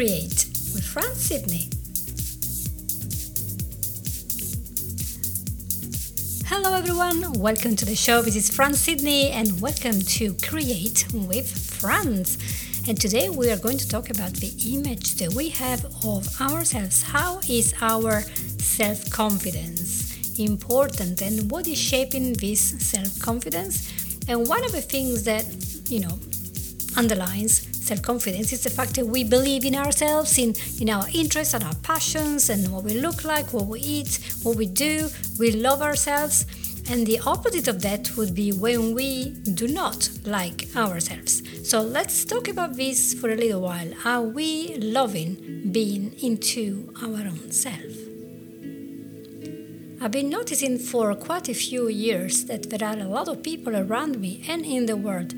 Create with Fran Sydney. Hello everyone, welcome to the show. This is Fran Sydney and welcome to Create with Franz. And today we are going to talk about the image that we have of ourselves. How is our self confidence important and what is shaping this self confidence? And one of the things that, you know, underlines self confidence is the fact that we believe in ourselves, in, in our interests and our passions, and what we look like, what we eat, what we do. We love ourselves. And the opposite of that would be when we do not like ourselves. So let's talk about this for a little while. Are we loving being into our own self? I've been noticing for quite a few years that there are a lot of people around me and in the world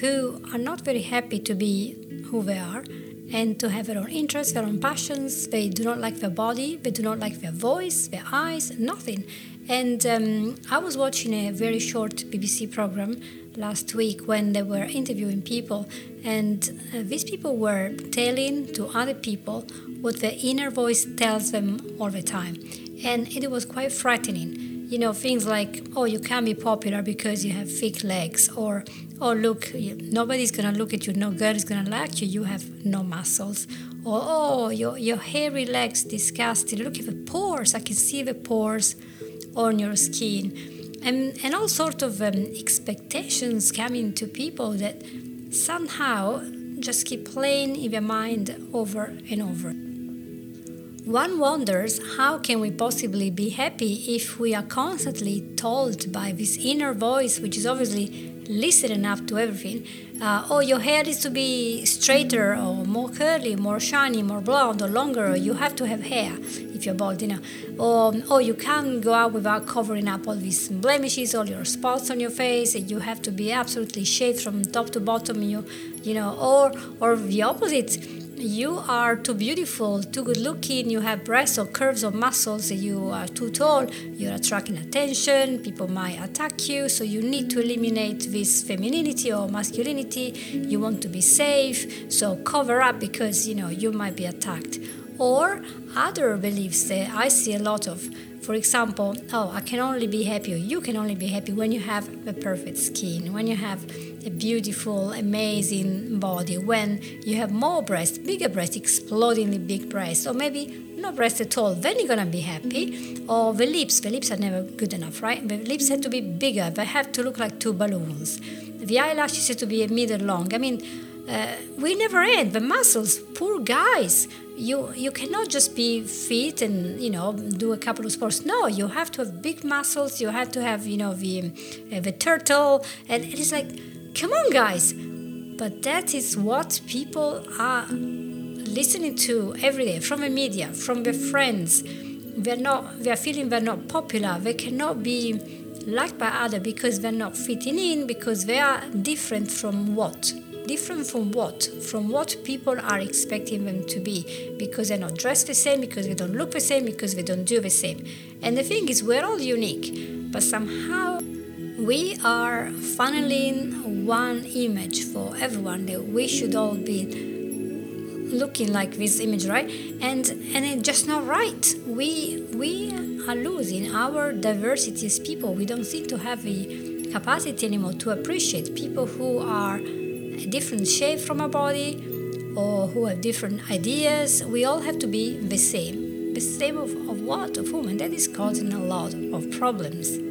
who are not very happy to be who they are and to have their own interests, their own passions. They do not like their body, they do not like their voice, their eyes, nothing. And um, I was watching a very short BBC program last week when they were interviewing people, and uh, these people were telling to other people what their inner voice tells them all the time. And it was quite frightening you know things like oh you can't be popular because you have thick legs or oh look nobody's gonna look at you no girl is gonna like you you have no muscles. Or oh your, your hairy legs disgusting look at the pores i can see the pores on your skin. And, and all sort of um, expectations coming to people that somehow just keep playing in your mind over and over. One wonders how can we possibly be happy if we are constantly told by this inner voice, which is obviously listening up to everything, uh, oh, your hair needs to be straighter or more curly, more shiny, more blonde or longer, you have to have hair if you're bald, you know. Or, oh, you can't go out without covering up all these blemishes, all your spots on your face, and you have to be absolutely shaved from top to bottom, you, you know, or, or the opposite you are too beautiful, too good looking, you have breasts or curves or muscles, you are too tall, you're attracting attention, people might attack you, so you need to eliminate this femininity or masculinity. You want to be safe, so cover up because you know you might be attacked. Or other beliefs that I see a lot of. For example, oh, I can only be happy, or you can only be happy when you have a perfect skin, when you have a beautiful, amazing body, when you have more breasts, bigger breasts, explodingly big breasts, or maybe no breasts at all, then you're gonna be happy. Or the lips, the lips are never good enough, right? The lips have to be bigger, they have to look like two balloons. The eyelashes have to be a meter long. I mean, uh, we never end. The muscles, poor guys you you cannot just be fit and you know do a couple of sports no you have to have big muscles you have to have you know the uh, the turtle and it is like come on guys. But that is what people are listening to every day from the media from their friends. They're not they're feeling they're not popular. They cannot be liked by other because they're not fitting in because they are different from what? Different from what? From what people are expecting them to be. Because they're not dressed the same, because they don't look the same, because they don't do the same. And the thing is, we're all unique, but somehow we are funneling one image for everyone that we should all be looking like this image right and and it's just not right we we are losing our diversity as people we don't seem to have the capacity anymore to appreciate people who are a different shape from our body or who have different ideas. We all have to be the same. The same of, of what? Of whom? And that is causing a lot of problems.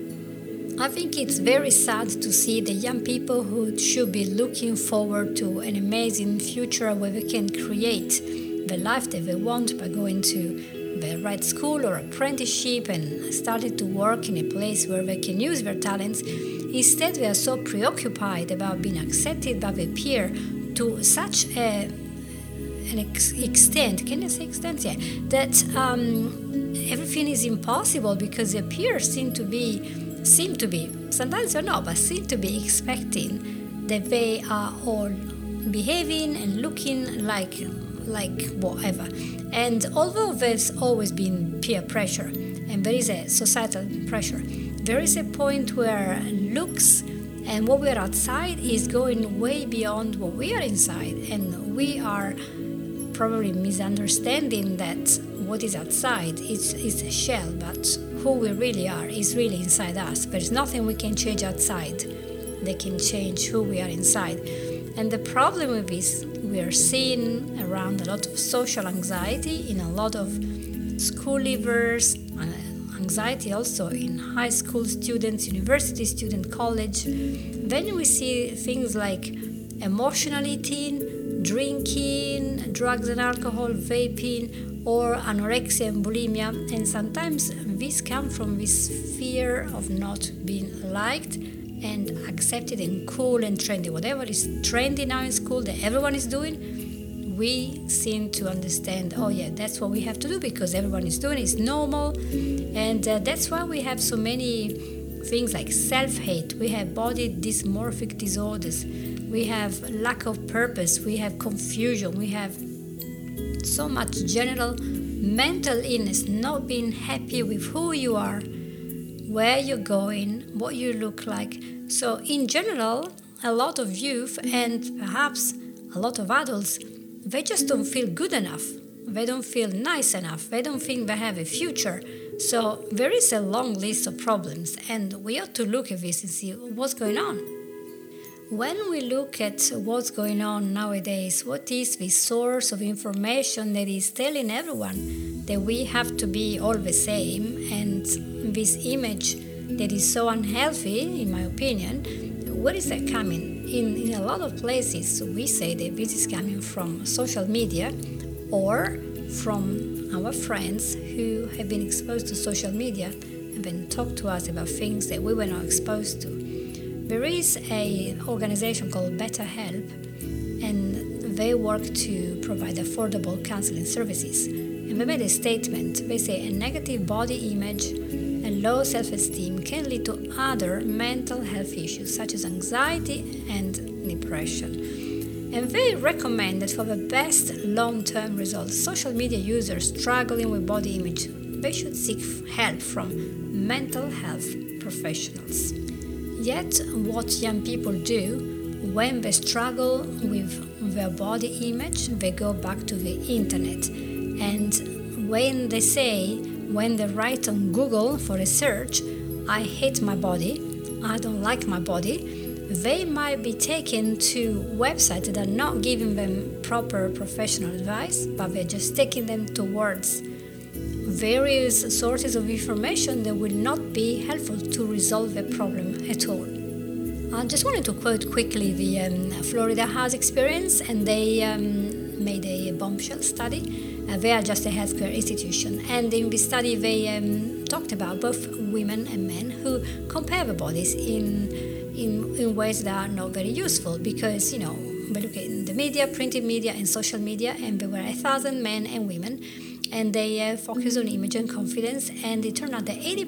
I think it's very sad to see the young people who should be looking forward to an amazing future where they can create the life that they want by going to the right school or apprenticeship and starting to work in a place where they can use their talents Instead, they are so preoccupied about being accepted by the peer to such a, an ex- extent, can I say extent? Yeah, that um, everything is impossible because the peers seem to be, seem to be, sometimes they're not, but seem to be expecting that they are all behaving and looking like like whatever. And although there's always been peer pressure and there is a societal pressure, there is a point where looks and what we're outside is going way beyond what we are inside and we are probably misunderstanding that what is outside is, is a shell, but who we really are is really inside us. There's nothing we can change outside that can change who we are inside. And the problem with this, we are seeing around a lot of social anxiety in a lot of school leavers, uh, anxiety also in high school students, university students, college. Then we see things like emotional eating, drinking, drugs and alcohol, vaping, or anorexia and bulimia. And sometimes this comes from this fear of not being liked and accepted and cool and trendy. Whatever is trendy now in school that everyone is doing, we seem to understand, oh yeah, that's what we have to do because everyone is doing it. It's normal. And uh, that's why we have so many things like self hate, we have body dysmorphic disorders, we have lack of purpose, we have confusion, we have so much general mental illness, not being happy with who you are where you're going, what you look like. So, in general, a lot of youth and perhaps a lot of adults, they just don't feel good enough. They don't feel nice enough. They don't think they have a future. So, there is a long list of problems, and we ought to look at this and see what's going on. When we look at what's going on nowadays, what is the source of information that is telling everyone that we have to be all the same and this image that is so unhealthy, in my opinion, where is that coming? In, in a lot of places, we say that this is coming from social media or from our friends who have been exposed to social media and then talk to us about things that we were not exposed to. There is a organization called BetterHelp, and they work to provide affordable counseling services. And they made a statement. They say a negative body image and low self-esteem can lead to other mental health issues such as anxiety and depression. And they recommend that for the best long-term results, social media users struggling with body image, they should seek help from mental health professionals. Yet, what young people do when they struggle with their body image, they go back to the internet. And when they say, when they write on Google for a search, I hate my body, I don't like my body, they might be taken to websites that are not giving them proper professional advice, but they're just taking them towards various sources of information that will not be helpful to resolve the problem at all. I just wanted to quote quickly the um, Florida House experience, and they um, made a bombshell study. Uh, they are just a healthcare institution, and in this study, they um, talked about both women and men who compare their bodies in, in in ways that are not very useful because you know we look at the media, printed media, and social media, and there were a thousand men and women and they uh, focus on image and confidence and it turned out that 80%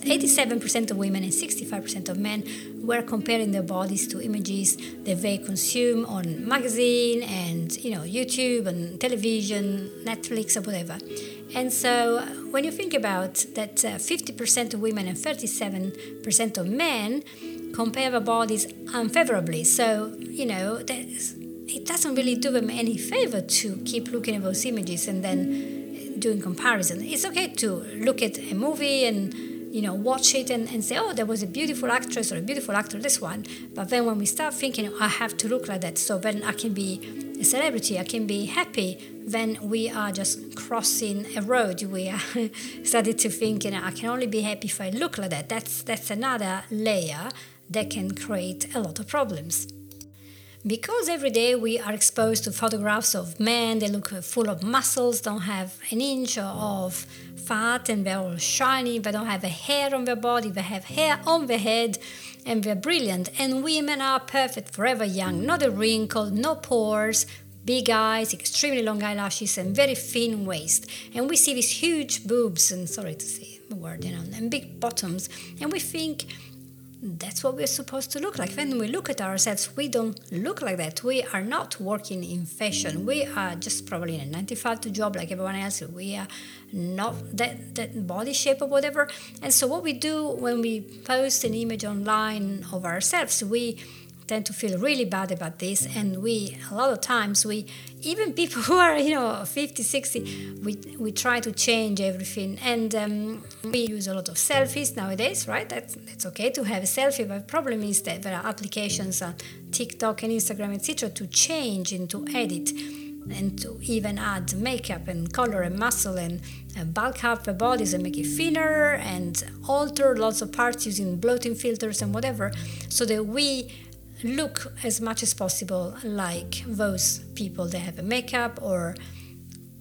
87% of women and 65% of men were comparing their bodies to images that they consume on magazine and you know youtube and television netflix or whatever. And so when you think about that uh, 50% of women and 37% of men compare their bodies unfavorably so you know it doesn't really do them any favor to keep looking at those images and then doing comparison. It's okay to look at a movie and you know watch it and, and say, oh, there was a beautiful actress or a beautiful actor, this one. But then when we start thinking, I have to look like that, so then I can be a celebrity, I can be happy, then we are just crossing a road. We are started to think, you know, I can only be happy if I look like that. That's that's another layer that can create a lot of problems. Because every day we are exposed to photographs of men, they look full of muscles, don't have an inch of fat, and they're all shiny, they don't have a hair on their body, they have hair on their head, and they're brilliant. And women are perfect, forever young, mm. not a wrinkle, no pores, big eyes, extremely long eyelashes, and very thin waist. And we see these huge boobs, and sorry to say the word, you know, and big bottoms, and we think that's what we're supposed to look like. When we look at ourselves, we don't look like that. We are not working in fashion. We are just probably in a 95 to job like everyone else. We are not that, that body shape or whatever. And so, what we do when we post an image online of ourselves, we tend to feel really bad about this. And we a lot of times we even people who are you know 50 60 we, we try to change everything. And um, we use a lot of selfies nowadays right? That's, that's okay to have a selfie but the problem is that there are applications on tiktok and instagram etc to change and to edit and to even add makeup and color and muscle and uh, bulk up the bodies and make it thinner and alter lots of parts using bloating filters and whatever so that we look as much as possible like those people. They have a makeup or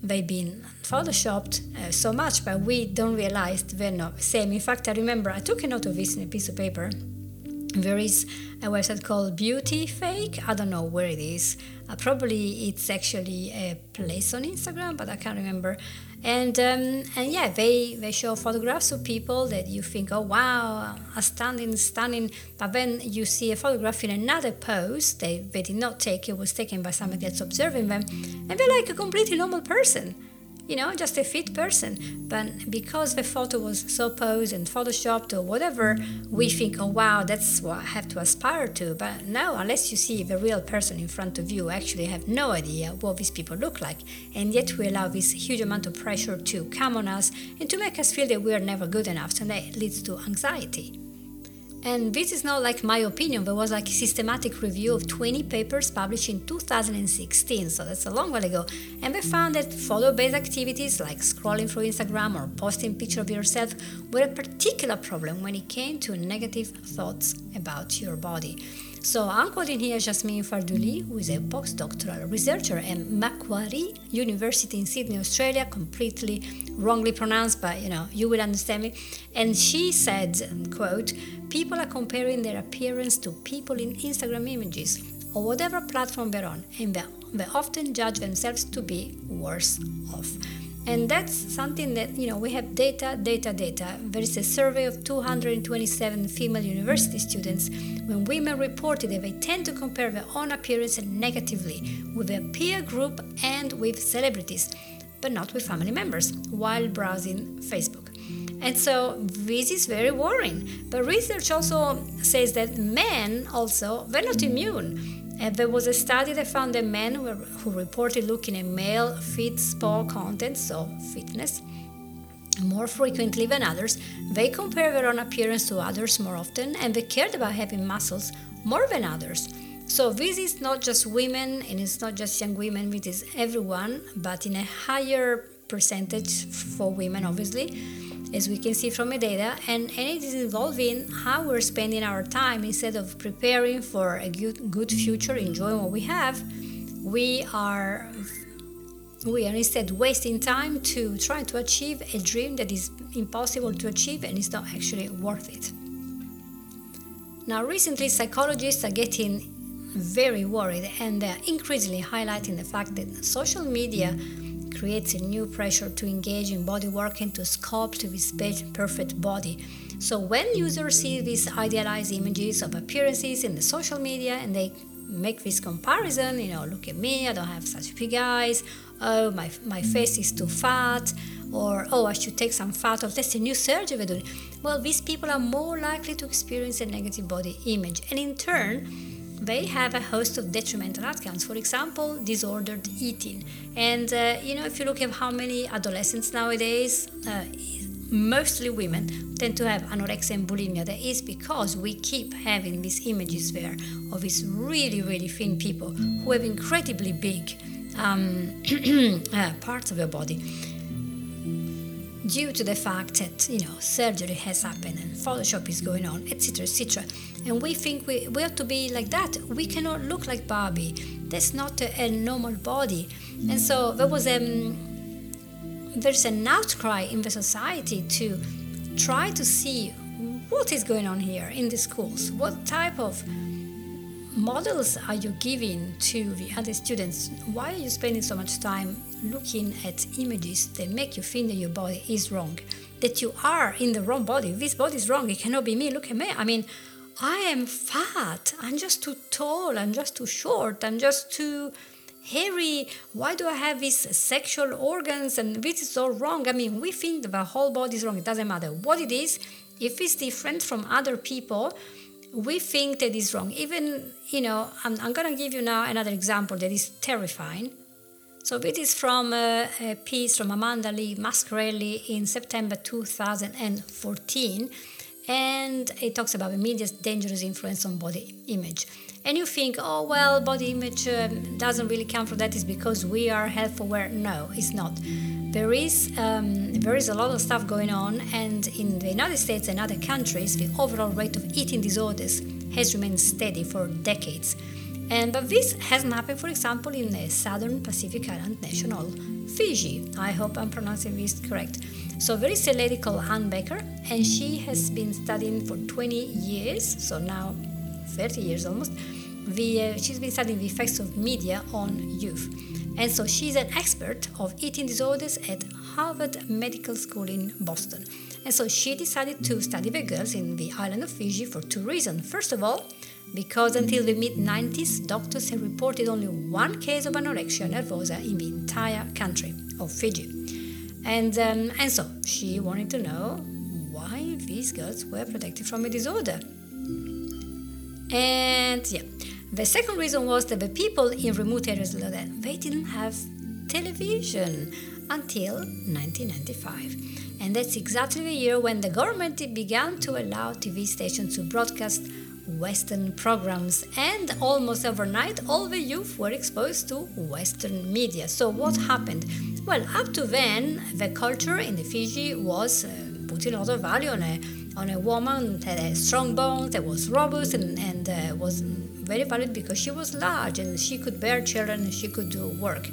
they've been photoshopped uh, so much but we don't realize they're not the same. In fact i remember i took a note of this in a piece of paper there is a website called beauty fake. I don't know where it is. Uh, probably it's actually a place on instagram but i can't remember. And um, and yeah, they they show photographs of people that you think, oh wow, stunning, stunning. But then you see a photograph in another pose they they did not take; it was taken by somebody that's observing them, and they're like a completely normal person you know, just a fit person. But because the photo was so posed and photoshopped or whatever, we think, oh wow, that's what I have to aspire to. But no, unless you see the real person in front of you, actually have no idea what these people look like. And yet we allow this huge amount of pressure to come on us and to make us feel that we are never good enough. And that leads to anxiety. And this is not like my opinion, there was like a systematic review of 20 papers published in 2016, so that's a long while ago. And they found that photo based activities like scrolling through Instagram or posting picture of yourself were a particular problem when it came to negative thoughts about your body. So I'm calling here Jasmine Fardouly, who is a postdoctoral researcher at Macquarie University in Sydney, Australia, completely wrongly pronounced, but you know, you will understand me. And she said, quote, people are comparing their appearance to people in Instagram images or whatever platform they're on, and they often judge themselves to be worse off. And that's something that, you know, we have data, data, data. There is a survey of 227 female university students when women reported that they tend to compare their own appearance negatively with their peer group and with celebrities, but not with family members, while browsing Facebook. And so this is very worrying. But research also says that men also, they're not immune and there was a study that found that men who reported looking at male fitspo content, so fitness, more frequently than others, they compared their own appearance to others more often and they cared about having muscles more than others. So this is not just women and it's not just young women, it is everyone, but in a higher percentage for women, obviously as we can see from the data, and, and it is involving how we're spending our time instead of preparing for a good, good future, enjoying what we have. We are we are instead wasting time to try to achieve a dream that is impossible to achieve and is not actually worth it. Now, recently, psychologists are getting very worried and they're increasingly highlighting the fact that social media creates a new pressure to engage in body work and to sculpt this perfect body. So when users see these idealized images of appearances in the social media and they make this comparison, you know, look at me, I don't have such big eyes, oh, my, my face is too fat, or oh, I should take some fat off, that's a new surgery we're doing. Well, these people are more likely to experience a negative body image, and in turn, they have a host of detrimental outcomes. For example, disordered eating. And uh, you know, if you look at how many adolescents nowadays, uh, mostly women, tend to have anorexia and bulimia, that is because we keep having these images there of these really, really thin people who have incredibly big um, uh, parts of their body due to the fact that you know surgery has happened and Photoshop is going on, etc., etc. And we think we, we have to be like that. We cannot look like Barbie. That's not a, a normal body. And so there was um, there's an outcry in the society to try to see what is going on here in the schools. What type of models are you giving to the other students? Why are you spending so much time looking at images that make you think that your body is wrong? That you are in the wrong body. This body is wrong. It cannot be me. Look at me. I mean, I am fat. I'm just too tall. I'm just too short. I'm just too hairy. Why do I have these sexual organs? And this is all wrong. I mean, we think the whole body is wrong. It doesn't matter what it is. If it's different from other people, we think that is wrong. Even, you know, I'm, I'm going to give you now another example that is terrifying. So this is from a, a piece from Amanda Leigh Mascarelli in September 2014, and it talks about the media's dangerous influence on body image. And you think, oh well, body image um, doesn't really count for that. Is because we are health aware? No, it's not. There is um, there is a lot of stuff going on, and in the United States and other countries, the overall rate of eating disorders has remained steady for decades. And but this hasn't happened, for example, in the Southern Pacific Island nation of Fiji. I hope I'm pronouncing this correct. So a lady called Ann Baker, and she has been studying for 20 years, so now 30 years almost. The, uh, she's been studying the effects of media on youth. And so she's an expert of eating disorders at Harvard Medical School in Boston. And so she decided to study the girls in the island of Fiji for two reasons. First of all, because until the mid 90s, doctors had reported only one case of anorexia nervosa in the entire country of Fiji. And, um, and so she wanted to know why these girls were protected from a disorder. And yeah, the second reason was that the people in remote areas like that, they didn't have television until 1995. And that's exactly the year when the government began to allow TV stations to broadcast Western programs, and almost overnight, all the youth were exposed to Western media. So, what happened? Well, up to then, the culture in the Fiji was uh, putting a lot of value on a on a woman that had strong bones, that was robust, and, and uh, was very valued because she was large and she could bear children and she could do work.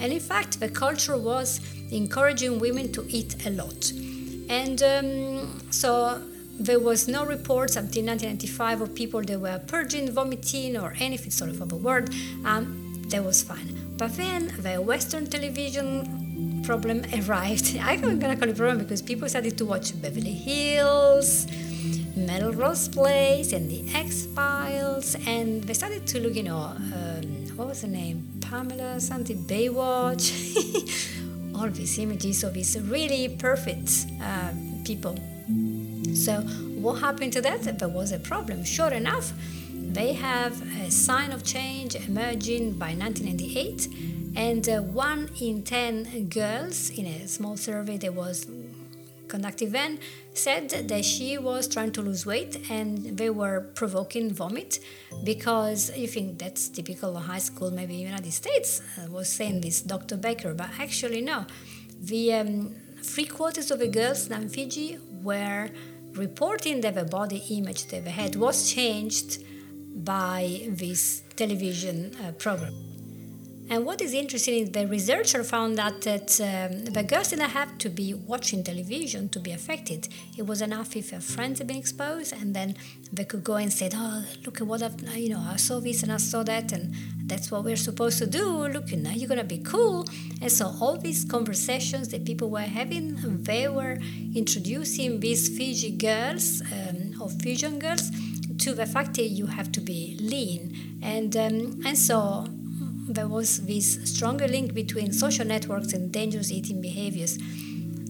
And in fact, the culture was encouraging women to eat a lot. And um, so there was no reports until 1995 of people that were purging, vomiting, or anything sort of the word. Um, that was fine. But then the Western television problem arrived. I'm gonna call it problem because people started to watch Beverly Hills, Melrose Place, and the X Files, and they started to look, you know, um, what was the name? Pamela something, Baywatch. All these images of these really perfect uh, people so, what happened to that? There was a problem. Sure enough, they have a sign of change emerging by 1998, and uh, one in 10 girls in a small survey that was conducted then said that she was trying to lose weight and they were provoking vomit because you think that's typical of high school maybe united states uh, was saying this dr baker but actually no the um, three quarters of the girls in fiji were reporting that the body image that they had was changed by this television uh, program. And what is interesting is the researcher found that, that um, the girls didn't have to be watching television to be affected. It was enough if their friends had been exposed, and then they could go and say, "Oh, look at what I've, you know, I saw this and I saw that, and that's what we're supposed to do. Look, now you're gonna be cool." And so all these conversations that people were having, they were introducing these Fiji girls um, or Fijian girls to the fact that you have to be lean, and um, and so there was this stronger link between social networks and dangerous eating behaviors.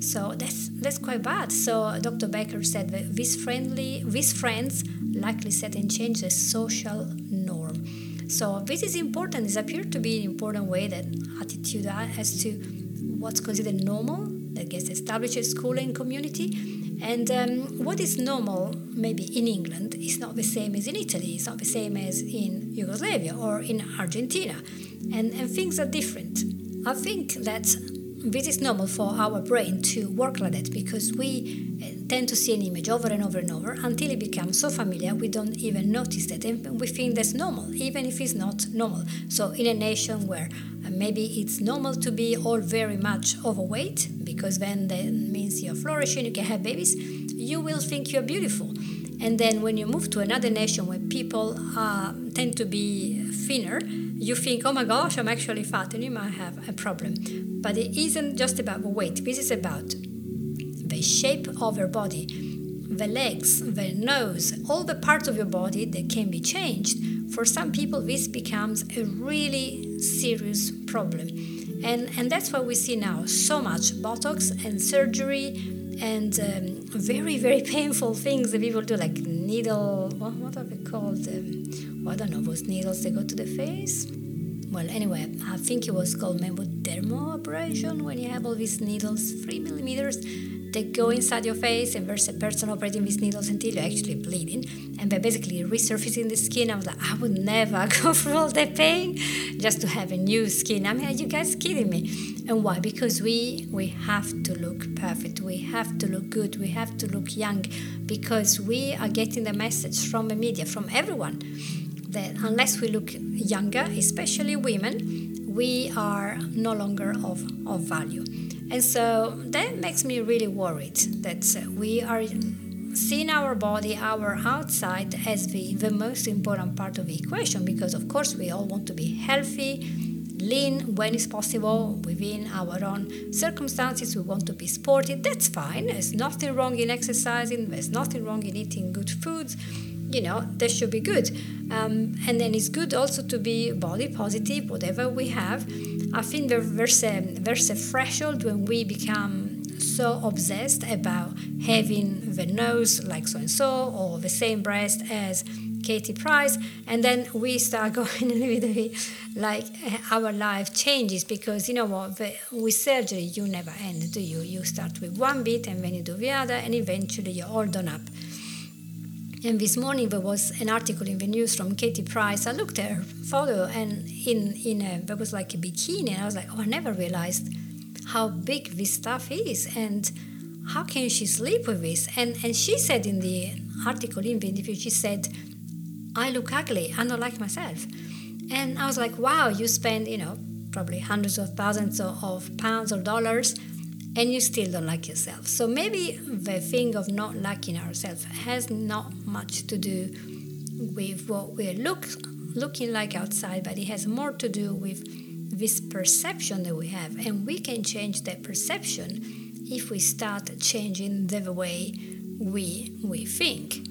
So that's that's quite bad. So Dr. Baker said that these friendly these friends likely set and change the social norm. So this is important. This appears to be an important way that attitude as to what's considered normal that gets established at school and community and um, what is normal, maybe in England, is not the same as in Italy, it's not the same as in Yugoslavia or in Argentina. And, and things are different. I think that this is normal for our brain to work like that because we uh, tend to see an image over and over and over until it becomes so familiar we don't even notice that and we think that's normal even if it's not normal so in a nation where uh, maybe it's normal to be all very much overweight because then that means you're flourishing, you can have babies, you will think you're beautiful. And then when you move to another nation where people uh, tend to be thinner, you think, oh my gosh, I'm actually fat, and you might have a problem. But it isn't just about the weight, this is about the shape of your body, the legs, the nose, all the parts of your body that can be changed. For some people, this becomes a really serious problem. And, and that's why we see now so much Botox and surgery and um, very very painful things that people do like needle what, what are they called um, i don't know those needles they go to the face. Well anyway i think it was called abrasion when you have all these needles three millimeters. They go inside your face and there's a person operating these needles until you're actually bleeding. And they're basically resurfacing the skin. I was like i would never go through all that pain just to have a new skin. I mean are you guys kidding me? And why? Because we we have to look perfect. We have to look good. We have to look young because we are getting the message from the media from everyone that unless we look younger especially women we are no longer of, of value and so that makes me really worried that we are seeing our body, our outside, as the, the most important part of the equation because, of course, we all want to be healthy, lean when it's possible within our own circumstances. We want to be sporty. That's fine. There's nothing wrong in exercising, there's nothing wrong in eating good foods. You know, that should be good. Um, and then it's good also to be body positive, whatever we have. I think there's a, there's a threshold when we become so obsessed about having the nose like so and so or the same breast as Katie Price, and then we start going a little bit like our life changes because you know what, the, with surgery you never end, do you? You start with one bit and then you do the other, and eventually you're all done up. And this morning there was an article in the news from Katie Price. I looked at her photo and in in a, there was like a bikini, and I was like, oh, I never realized how big this stuff is, and how can she sleep with this? And and she said in the article in the interview, she said, I look ugly. I'm not like myself. And I was like, wow, you spend you know probably hundreds of thousands of, of pounds or dollars and you still don't like yourself. So maybe the thing of not liking ourselves has not much to do with what we look looking like outside, but it has more to do with this perception that we have, and we can change that perception if we start changing the way we we think.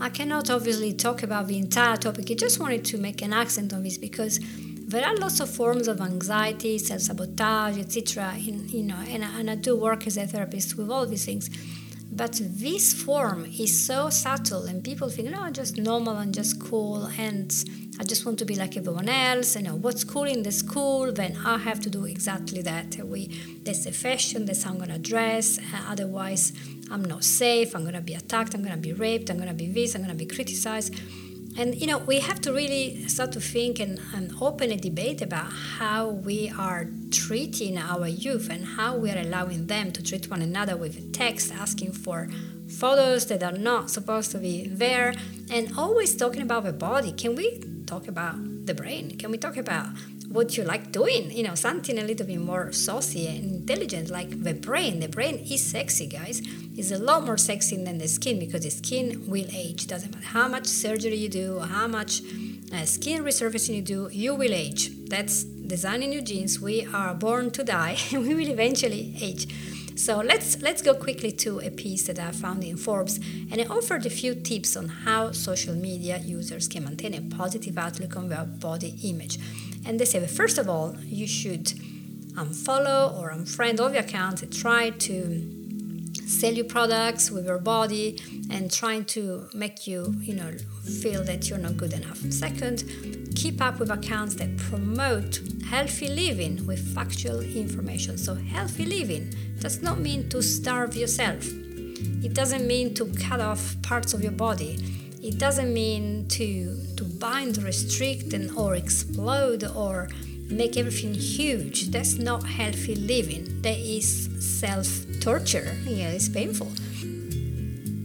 I cannot obviously talk about the entire topic. I just wanted to make an accent on this because there are lots of forms of anxiety, self-sabotage, etc. In you know, and, and I do work as a therapist with all these things. But this form is so subtle, and people think, no, I'm just normal and just cool, and I just want to be like everyone else. You know, what's cool in the school, then I have to do exactly that. We that's the fashion, that's how I'm gonna dress. Uh, otherwise, I'm not safe. I'm gonna be attacked. I'm gonna be raped. I'm gonna be this. I'm gonna be criticized and you know, we have to really start to think and, and open a debate about how we are treating our youth and how we are allowing them to treat one another with text asking for photos that are not supposed to be there and always talking about the body. Can we talk about the brain? Can we talk about what you like doing? You know, something a little bit more saucy and intelligent, like the brain. The brain is sexy, guys. It's a lot more sexy than the skin because the skin will age. Doesn't matter how much surgery you do, how much uh, skin resurfacing you do, you will age. That's designing your genes. We are born to die, and we will eventually age. So let's let's go quickly to a piece that I found in Forbes, and it offered a few tips on how social media users can maintain a positive outlook on their body image. And they say, that first of all, you should um, unfollow or unfriend all your accounts and try to sell you products with your body and trying to make you you know feel that you're not good enough. Second keep up with accounts that promote healthy living with factual information. So healthy living does not mean to starve yourself. It doesn't mean to cut off parts of your body. It doesn't mean to to bind restrict and or explode or make everything huge that's not healthy living that is self torture. Yeah, it's painful.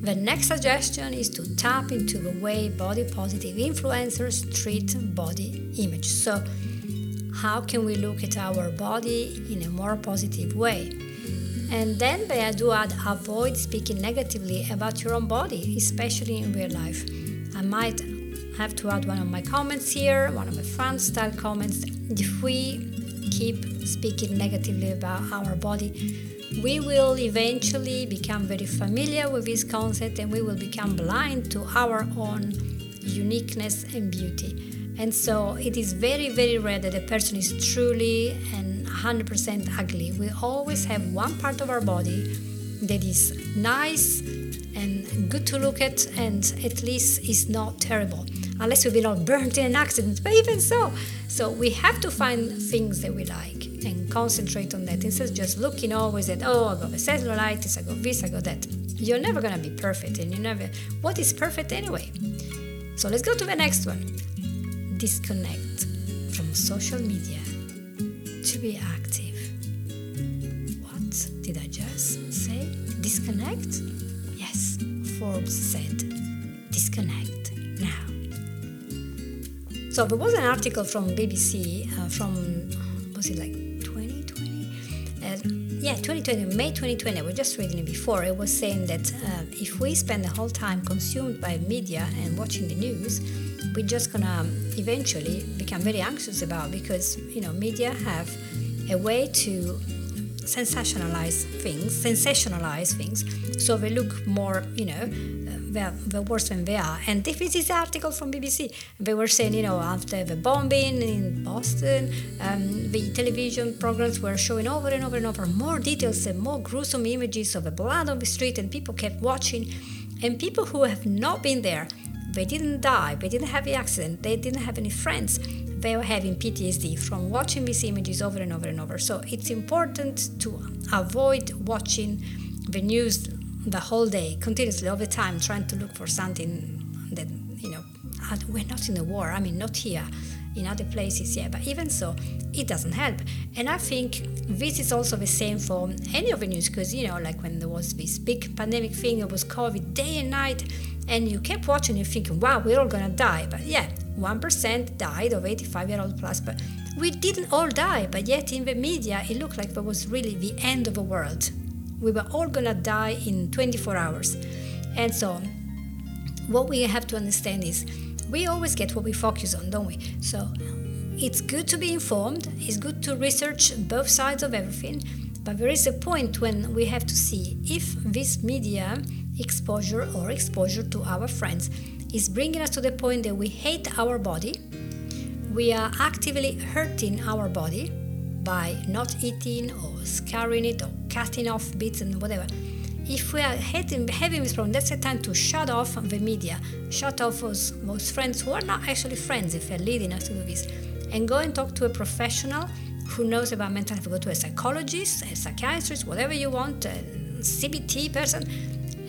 The next suggestion is to tap into the way body positive influencers treat body image. So, how can we look at our body in a more positive way? And then I do add avoid speaking negatively about your own body, especially in real life. I might have to add one of my comments here, one of my fan style comments. If we keep speaking negatively about our body, we will eventually become very familiar with this concept and we will become blind to our own uniqueness and beauty. And so it is very, very rare that a person is truly and 100% ugly. We always have one part of our body that is nice and good to look at and at least is not terrible unless we've been all burnt in an accident but even so so we have to find things that we like and concentrate on that. Instead of just looking always at oh i got the cellulitis i got this i got that. You're never to be perfect and you never what is perfect anyway? So let's go to the next one. Disconnect from social media to be active. What did i just say? Disconnect? Yes forbes said so there was an article from bbc uh, from was it like 2020 uh, yeah 2020 may 2020 i was just reading it before. It was saying that uh, if we spend the whole time consumed by media and watching the news we're just gonna eventually become very anxious about because you know media have a way to sensationalize things sensationalize things so they look more you know they're, they're worse than they are and this is the article from bbc they were saying you know after the bombing in boston um, the television programs were showing over and over and over more details and more gruesome images of the blood on the street and people kept watching and people who have not been there they didn't die, they didn't have the accident, they didn't have any friends. They were having PTSD from watching these images over and over and over. So it's important to avoid watching the news the whole day, continuously, all the time, trying to look for something that, you know, ah, we're not in a war. I mean, not here, in other places, yeah, but even so, it doesn't help. And I think this is also the same for any of the news, because, you know, like when there was this big pandemic thing, it was COVID day and night and you kept watching and thinking, wow, we're all gonna die. But yeah, 1% died of 85 year old plus, but we didn't all die. But yet in the media, it looked like it was really the end of the world. We were all gonna die in 24 hours. And so, what we have to understand is we always get what we focus on, don't we? So, it's good to be informed, it's good to research both sides of everything, but there is a point when we have to see if this media exposure or exposure to our friends is bringing us to the point that we hate our body. We are actively hurting our body by not eating or scarring it or cutting off bits and whatever. If we are hating, having this problem, that's the time to shut off the media, shut off those, those friends who are not actually friends if they're leading us to do this, and go and talk to a professional who knows about mental health. Go to a psychologist, a psychiatrist, whatever you want, a CBT person,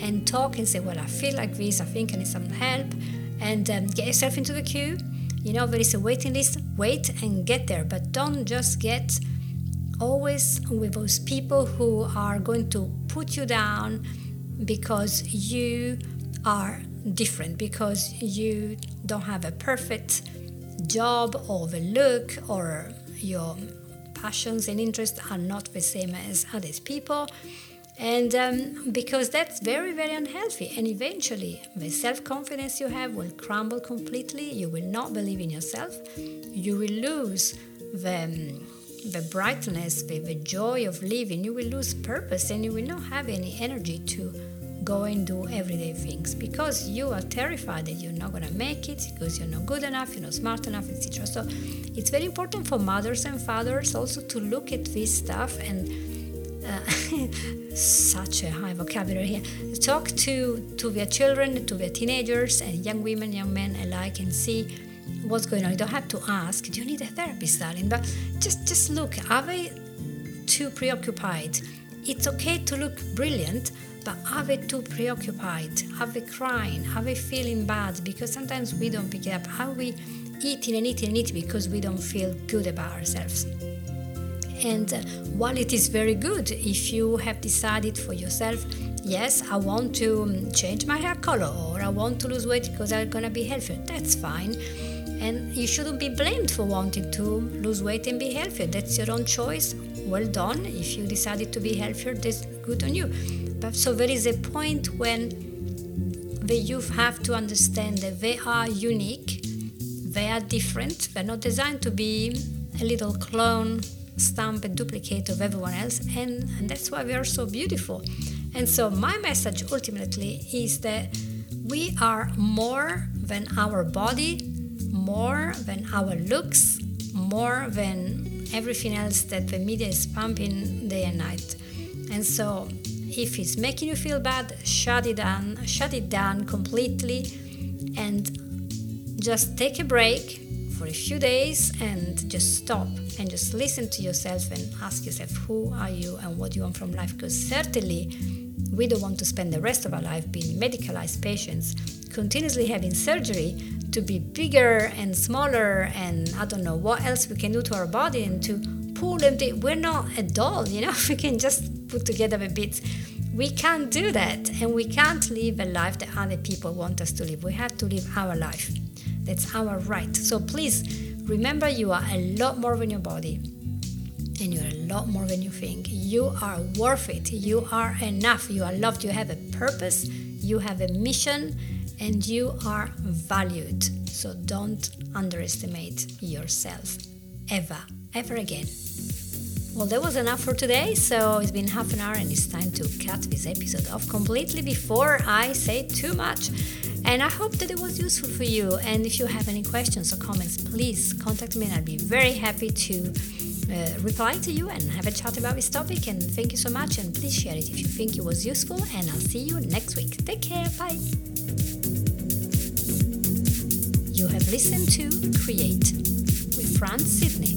and talk and say, Well, I feel like this, I think I need some help, and um, get yourself into the queue. You know, there is a waiting list, wait and get there, but don't just get always with those people who are going to put you down because you are different, because you don't have a perfect job or the look or your passions and interests are not the same as others. People and um, because that's very very unhealthy. And eventually the self-confidence you have will crumble completely. You will not believe in yourself. You will lose the, um, the brightness the, the joy of living. You will lose purpose and you will not have any energy to go and do everyday things because you are terrified that you're not going to make it because you're not good enough you're not smart enough etc so it's very important for mothers and fathers also to look at this stuff and such a high vocabulary here. Talk to, to their children, to their teenagers, and young women, young men alike, and see what's going on. You don't have to ask, do you need a therapist, darling? But just, just look, are they too preoccupied? It's okay to look brilliant, but are they too preoccupied? Are they crying? Are they feeling bad? Because sometimes we don't pick it up. Are we eating and eating and eating because we don't feel good about ourselves? And while it is very good if you have decided for yourself, yes, I want to um, change my hair color or I want to lose weight because I'm gonna be healthier, that's fine. And you shouldn't be blamed for wanting to lose weight and be healthier. That's your own choice. Well done. If you decided to be healthier, that's good on you. But so there is a point when the youth have to understand that they are unique, they are different, they're not designed to be a little clone stamp and duplicate of everyone else and, and that's why we are so beautiful and so my message ultimately is that we are more than our body more than our looks, more than everything else that the media is pumping day and night. And so, if it's making you feel bad, shut it down, shut it down completely, and just take a break for a few days and just stop and just listen to yourself and ask yourself who are you and what do you want from life? Because certainly we don't want to spend the rest of our life being medicalized patients continuously having surgery to be bigger and smaller and i don't know what else we can do to our body and to pull empty we're not a doll you know we can just put together the bits we can't do that and we can't live a life that other people want us to live. We have to live our life that's our right. So please remember you are a lot more than your body. And you're a lot more than you think. You are worth it. You are enough. You are loved. You have a purpose. You have a mission. And you are valued. So don't underestimate yourself. Ever. Ever again. Well, that was enough for today. So it's been half an hour and it's time to cut this episode off completely before I say too much. And I hope that it was useful for you. And if you have any questions or comments, please contact me and I'll be very happy to uh, reply to you and have a chat about this topic. And thank you so much. And please share it if you think it was useful. And I'll see you next week. Take care. Bye. You have listened to Create with Franz Sidney.